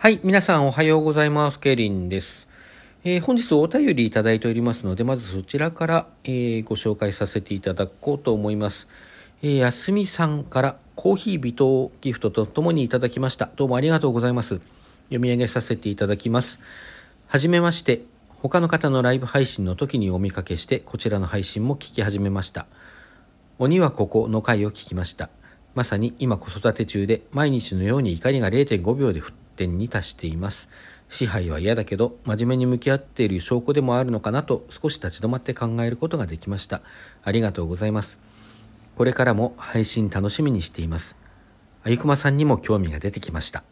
はい、皆さんおはようございます。ケリンです。えー、本日お便りいただいておりますので、まずそちらから、えー、ご紹介させていただこうと思います。えー、やすみさんからコーヒー微糖ギフトとともにいただきました。どうもありがとうございます。読み上げさせていただきます。はじめまして。他の方のライブ配信の時にお見かけして、こちらの配信も聞き始めました。鬼はここの回を聞きました。まさに今子育て中で毎日のように怒りが0.5秒で沸点に達しています。支配は嫌だけど真面目に向き合っている証拠でもあるのかなと少し立ち止まって考えることができました。ありがとうございます。これからも配信楽しみにしています。あゆくまさんにも興味が出てきました。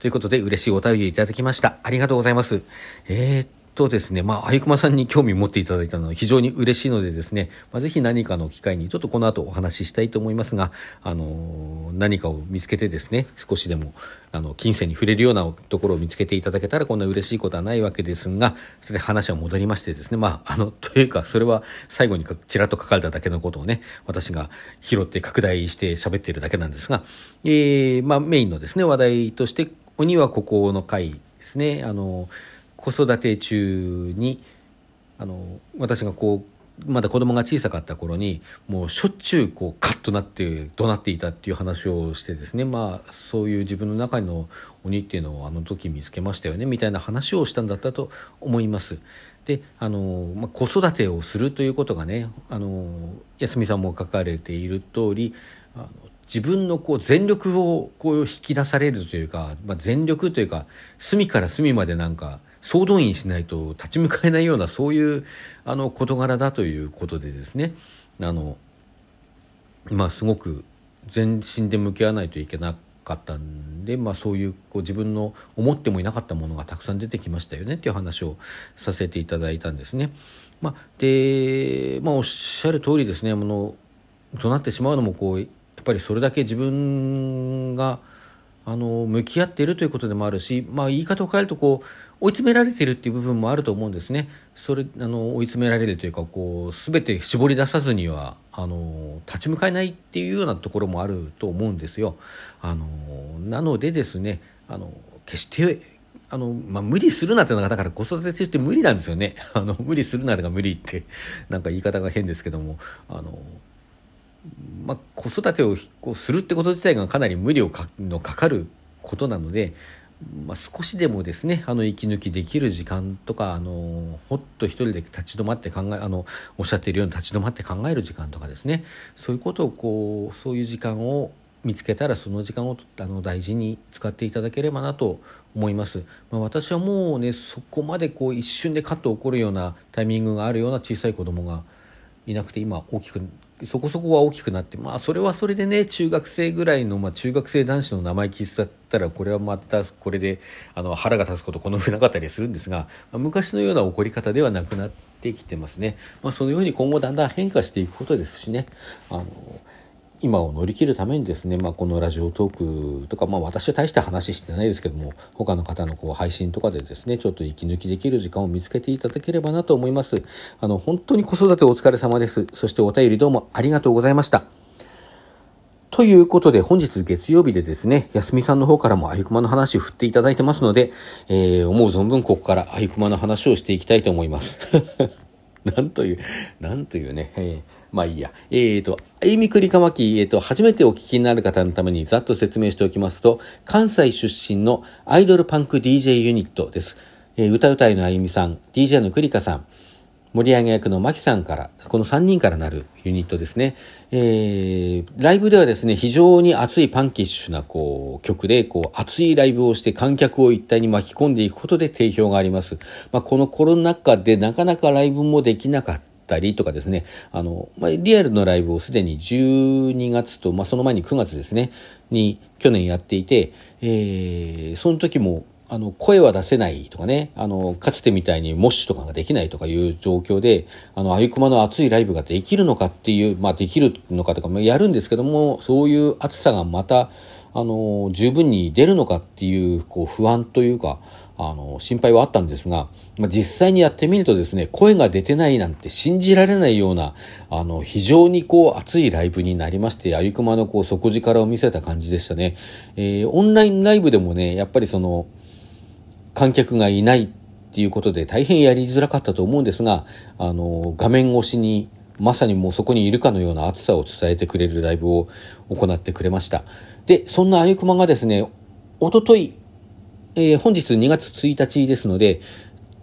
ということで嬉しいお便りいただきました。ありがとうございます。えー、とですね、まあ、あゆくまさんに興味持っていただいたのは非常に嬉しいのでですね、まあ、ぜひ何かの機会にちょっとこの後お話ししたいと思いますが、あの何かを見つけてですね、少しでも、あの、金銭に触れるようなところを見つけていただけたらこんな嬉しいことはないわけですが、それで話は戻りましてですね、まあ、あの、というか、それは最後にちらっと書かれただけのことをね、私が拾って拡大して喋っているだけなんですが、えー、まあ、メインのですね、話題として、鬼はここの回ですね、あの、子育て中にあの私がこうまだ子供が小さかった頃にもうしょっちゅうこうカッとなって怒鳴っていたっていう話をしてですねまあそういう自分の中の鬼っていうのをあの時見つけましたよねみたいな話をしたんだったと思います。であの、まあ、子育てをするということがねあの安見さんも書かれている通りあの自分のこう全力をこう引き出されるというか、まあ、全力というか隅から隅までなんか総動員しないと立ち向かえないようなそういうあの事柄だということでですねあのまあすごく全身で向き合わないといけなかったんで、まあ、そういうこう自分の思ってもいなかったものがたくさん出てきましたよねっていう話をさせていただいたんですね。まあ、で、まあ、おっしゃる通りですねあのとなってしまうのもこうやっぱりそれだけ自分があの向き合っているということでもあるし、まあ、言い方を変えるとこう追い詰められているっていう部分もあると思うんですね。それあの追い詰められるというかこう全て絞り出さずにはあの立ち向かえないっていうようなところもあると思うんですよ。あのなのでですねあの決してあの、まあ、無理するなってのが、だから子育て中って無理なんですよね。あの、無理するなが無理って、なんか言い方が変ですけども、あの、まあ、子育てをこうするってこと自体がかなり無理をかのかかることなので、まあ、少しでもですねあの息抜きできる時間とかあのほっと一人で立ち止まって考えあのおっしゃっているように立ち止まって考える時間とかですね。そういうことをこうそういう時間を見つけたらその時間をあの大事に使っていただければなと思います、まあ、私はもうねそこまでこう一瞬でカッと起こるようなタイミングがあるような小さい子供がいなくて今大きくそこそこは大きくなってまあそれはそれでね中学生ぐらいの、まあ、中学生男子の生意気さったらこれはまたこれであの腹が立つことこの上なかったりするんですが、まあ、昔のような怒り方ではなくなってきてますね、まあ、そのように今後だんだん変化していくことですしね。あの今を乗り切るためにですね、まあ、このラジオトークとか、まあ、私は大した話してないですけども他の方のこう配信とかでですねちょっと息抜きできる時間を見つけていただければなと思います。あの本当に子育てお疲れ様です。そしてお便りどうもありがとうございました。ということで、本日月曜日でですね、安みさんの方からもあゆくまの話を振っていただいてますので、えー、思う存分ここからあゆくまの話をしていきたいと思います。なんという、なんというね、えー、まあいいや。えーと、あゆみくりかまき、えーと、初めてお聞きになる方のためにざっと説明しておきますと、関西出身のアイドルパンク DJ ユニットです。えー、歌うたいのあゆみさん、DJ のくりかさん、盛り上げ役のマキさんから、この3人からなるユニットですね。えー、ライブではですね、非常に熱いパンキッシュなこう曲で、こう熱いライブをして観客を一体に巻き込んでいくことで定評があります。まあ、このコロナ禍でなかなかライブもできなかったたりとかですね、あの、まあ、リアルのライブをすでに12月と、まあ、その前に9月ですね、に去年やっていて、えー、その時もあの、声は出せないとかね、あの、かつてみたいにモッシュとかができないとかいう状況で、あの、あゆくまの熱いライブができるのかっていう、まあ、できるのかとか、まあ、やるんですけども、そういう熱さがまた、あの、十分に出るのかっていう、こう、不安というか、あの、心配はあったんですが、まあ、実際にやってみるとですね、声が出てないなんて信じられないような、あの、非常にこう、熱いライブになりまして、あゆくまのこう、底力を見せた感じでしたね。えー、オンラインライブでもね、やっぱりその、観客がいないっていうことで大変やりづらかったと思うんですが、あの、画面越しにまさにもうそこにいるかのような暑さを伝えてくれるライブを行ってくれました。で、そんなあゆくまがですね、おととい、えー、本日2月1日ですので、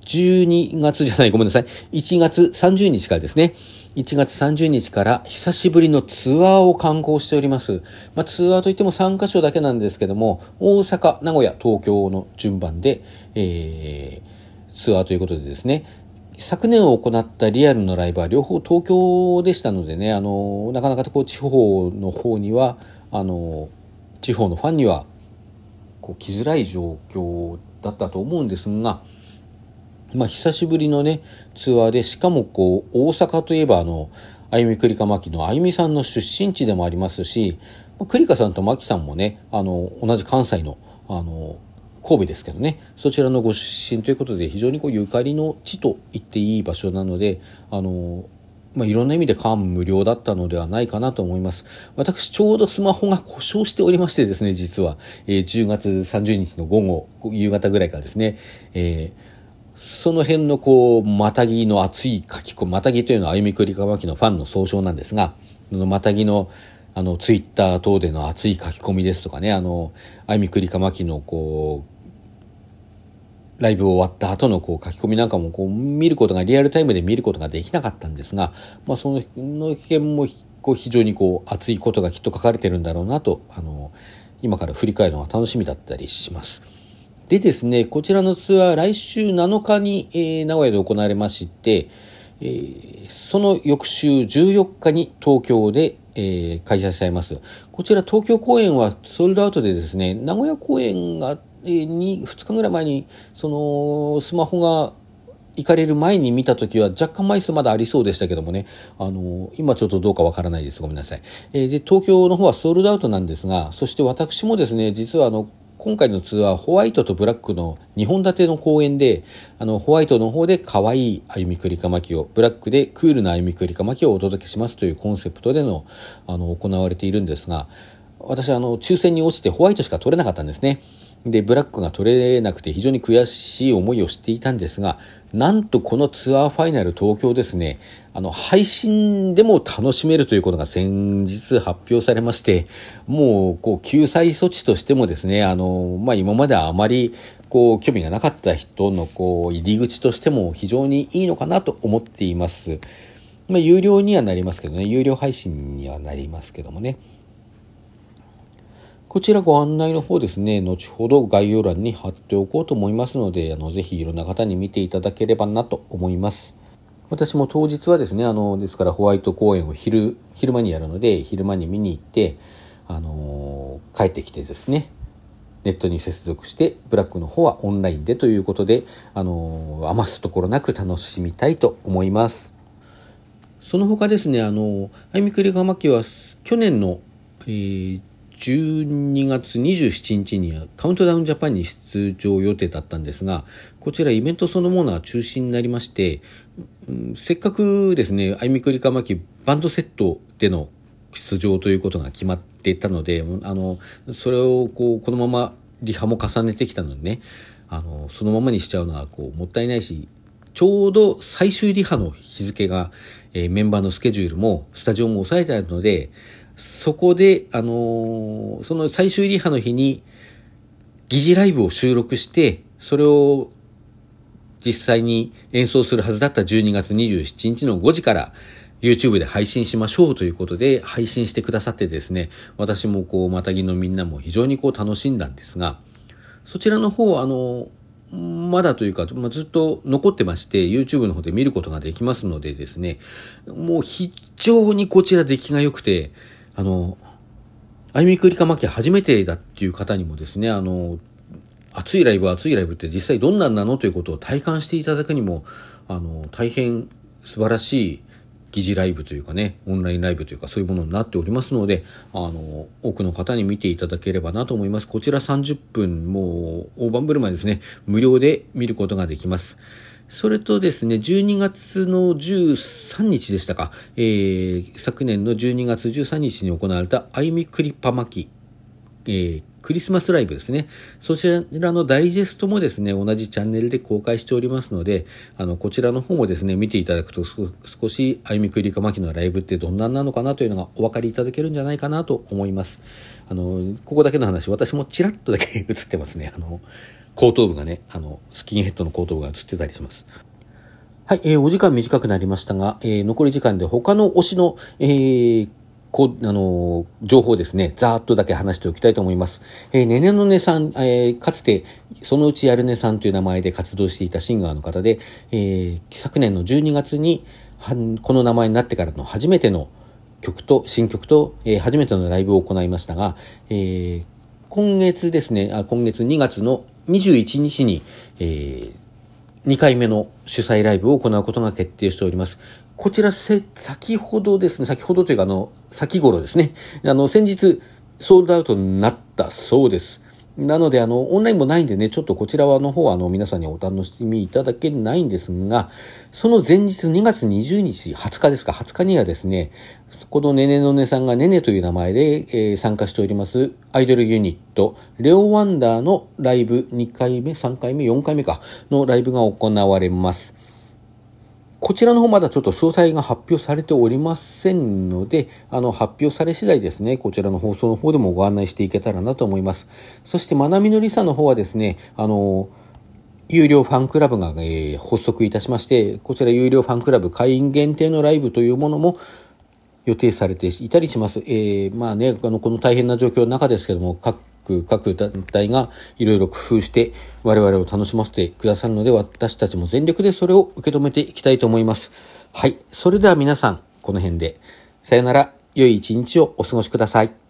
12月じゃない、ごめんなさい。1月30日からですね。1月30日から久しぶりのツアーを観光しております。まあ、ツアーといっても3カ所だけなんですけども、大阪、名古屋、東京の順番で、えー、ツアーということでですね、昨年行ったリアルのライブは両方東京でしたのでね、あの、なかなかこう地方の方には、あの、地方のファンには、こう来づらい状況だったと思うんですが、まあ、久しぶりのね、ツアーで、しかもこう、大阪といえばあの、あゆみくりかまきのあゆみさんの出身地でもありますし、くりかさんとまきさんもね、あの、同じ関西の、あの、神戸ですけどね、そちらのご出身ということで、非常にこう、ゆかりの地と言っていい場所なので、あの、まあ、いろんな意味で感無量だったのではないかなと思います。私、ちょうどスマホが故障しておりましてですね、実は、えー、10月30日の午後、夕方ぐらいからですね、えーその辺のこう、またぎの熱い書き込み、またぎというのは歩みくりかまきのファンの総称なんですが、のまたぎのあの、ツイッター等での熱い書き込みですとかね、あの、歩みくりかまきのこう、ライブ終わった後のこう書き込みなんかもこう見ることが、リアルタイムで見ることができなかったんですが、まあそのの件もこう非常にこう熱いことがきっと書かれてるんだろうなと、あの、今から振り返るのが楽しみだったりします。でですね、こちらのツアー、来週7日に、えー、名古屋で行われまして、えー、その翌週14日に東京で、えー、開催されます。こちら東京公演はソールドアウトでですね、名古屋公演が、えー、に2日ぐらい前に、その、スマホが行かれる前に見た時は若干枚数まだありそうでしたけどもね、あの、今ちょっとどうかわからないです。ごめんなさい。えー、で、東京の方はソールドアウトなんですが、そして私もですね、実はあの、今回のツアー、ホワイトとブラックの2本立ての公演で、あの、ホワイトの方で可愛い歩みくりかまきを、ブラックでクールな歩みくりかまきをお届けしますというコンセプトでの、あの、行われているんですが、私はあの、抽選に落ちてホワイトしか取れなかったんですね。で、ブラックが取れなくて非常に悔しい思いをしていたんですが、なんとこのツアーファイナル東京ですね、あの、配信でも楽しめるということが先日発表されまして、もう、こう、救済措置としてもですね、あの、まあ、今まではあまり、こう、興味がなかった人の、こう、入り口としても非常にいいのかなと思っています。まあ、有料にはなりますけどね、有料配信にはなりますけどもね。こちらご案内の方ですね、後ほど概要欄に貼っておこうと思いますので、あの、ぜひいろんな方に見ていただければなと思います。私も当日はですね、あの、ですからホワイト公演を昼、昼間にやるので、昼間に見に行って、あの帰ってきてですね、ネットに接続して、ブラックの方はオンラインでということで、あの余すところなく楽しみたいと思います。その他ですね、あの、あゆみくりがまきは去年の、えー12月27日にはカウントダウンジャパンに出場予定だったんですが、こちらイベントそのものは中止になりまして、うん、せっかくですね、あいみくりかまきバンドセットでの出場ということが決まっていたので、あの、それをこう、このままリハも重ねてきたのでね、あの、そのままにしちゃうのはこう、もったいないし、ちょうど最終リハの日付が、えー、メンバーのスケジュールもスタジオも抑えてあるので、そこで、あのー、その最終リハの日に、疑似ライブを収録して、それを実際に演奏するはずだった12月27日の5時から YouTube で配信しましょうということで配信してくださってですね、私もこう、またぎのみんなも非常にこう楽しんだんですが、そちらの方、あの、まだというか、まあ、ずっと残ってまして、YouTube の方で見ることができますのでですね、もう非常にこちら出来が良くて、あの、あゆみくりかまき初めてだっていう方にもですね、あの、熱いライブ、熱いライブって実際どんなんなのということを体感していただくにも、あの、大変素晴らしい疑似ライブというかね、オンラインライブというかそういうものになっておりますので、あの、多くの方に見ていただければなと思います。こちら30分、もう大盤振る舞いですね、無料で見ることができます。それとですね、12月の13日でしたか、えー、昨年の12月13日に行われたあゆみクリパ巻きえー、クリスマスライブですね。そちらのダイジェストもですね、同じチャンネルで公開しておりますので、あの、こちらの方もですね、見ていただくと少し、あゆみくりかまきのライブってどんなんなのかなというのがお分かりいただけるんじゃないかなと思います。あの、ここだけの話、私もちらっとだけ 映ってますね。あの、後頭部がね、あの、スキンヘッドの後頭部が映ってたりします。はい、えー、お時間短くなりましたが、えー、残り時間で他の推しの、えー、こう、あの、情報ですね、ざーっとだけ話しておきたいと思います。えー、ねねのねさん、えー、かつて、そのうちやるねさんという名前で活動していたシンガーの方で、えー、昨年の12月に、この名前になってからの初めての曲と、新曲と、えー、初めてのライブを行いましたが、えー、今月ですね、あ今月2月の21日に、えー、2回目の主催ライブを行うことが決定しております。こちらせ、先ほどですね、先ほどというか、あの、先頃ですね。あの、先日、ソールドアウトになったそうです。なので、あの、オンラインもないんでね、ちょっとこちらはの方は、あの、皆さんにお楽しみいただけないんですが、その前日2月20日、20日ですか、20日にはですね、このねねのねさんがねねという名前で、えー、参加しておりますアイドルユニット、レオワンダーのライブ2回目、3回目、4回目か、のライブが行われます。こちらの方まだちょっと詳細が発表されておりませんので、あの、発表され次第ですね、こちらの放送の方でもご案内していけたらなと思います。そして、まなみのりさの方はですね、あの、有料ファンクラブが、えー、発足いたしまして、こちら有料ファンクラブ会員限定のライブというものも予定されていたりします。えー、まあね、あの、この大変な状況の中ですけども、各各団体がいろいろ工夫して我々を楽しませてくださるので私たちも全力でそれを受け止めていきたいと思います。はい。それでは皆さん、この辺で。さよなら。良い一日をお過ごしください。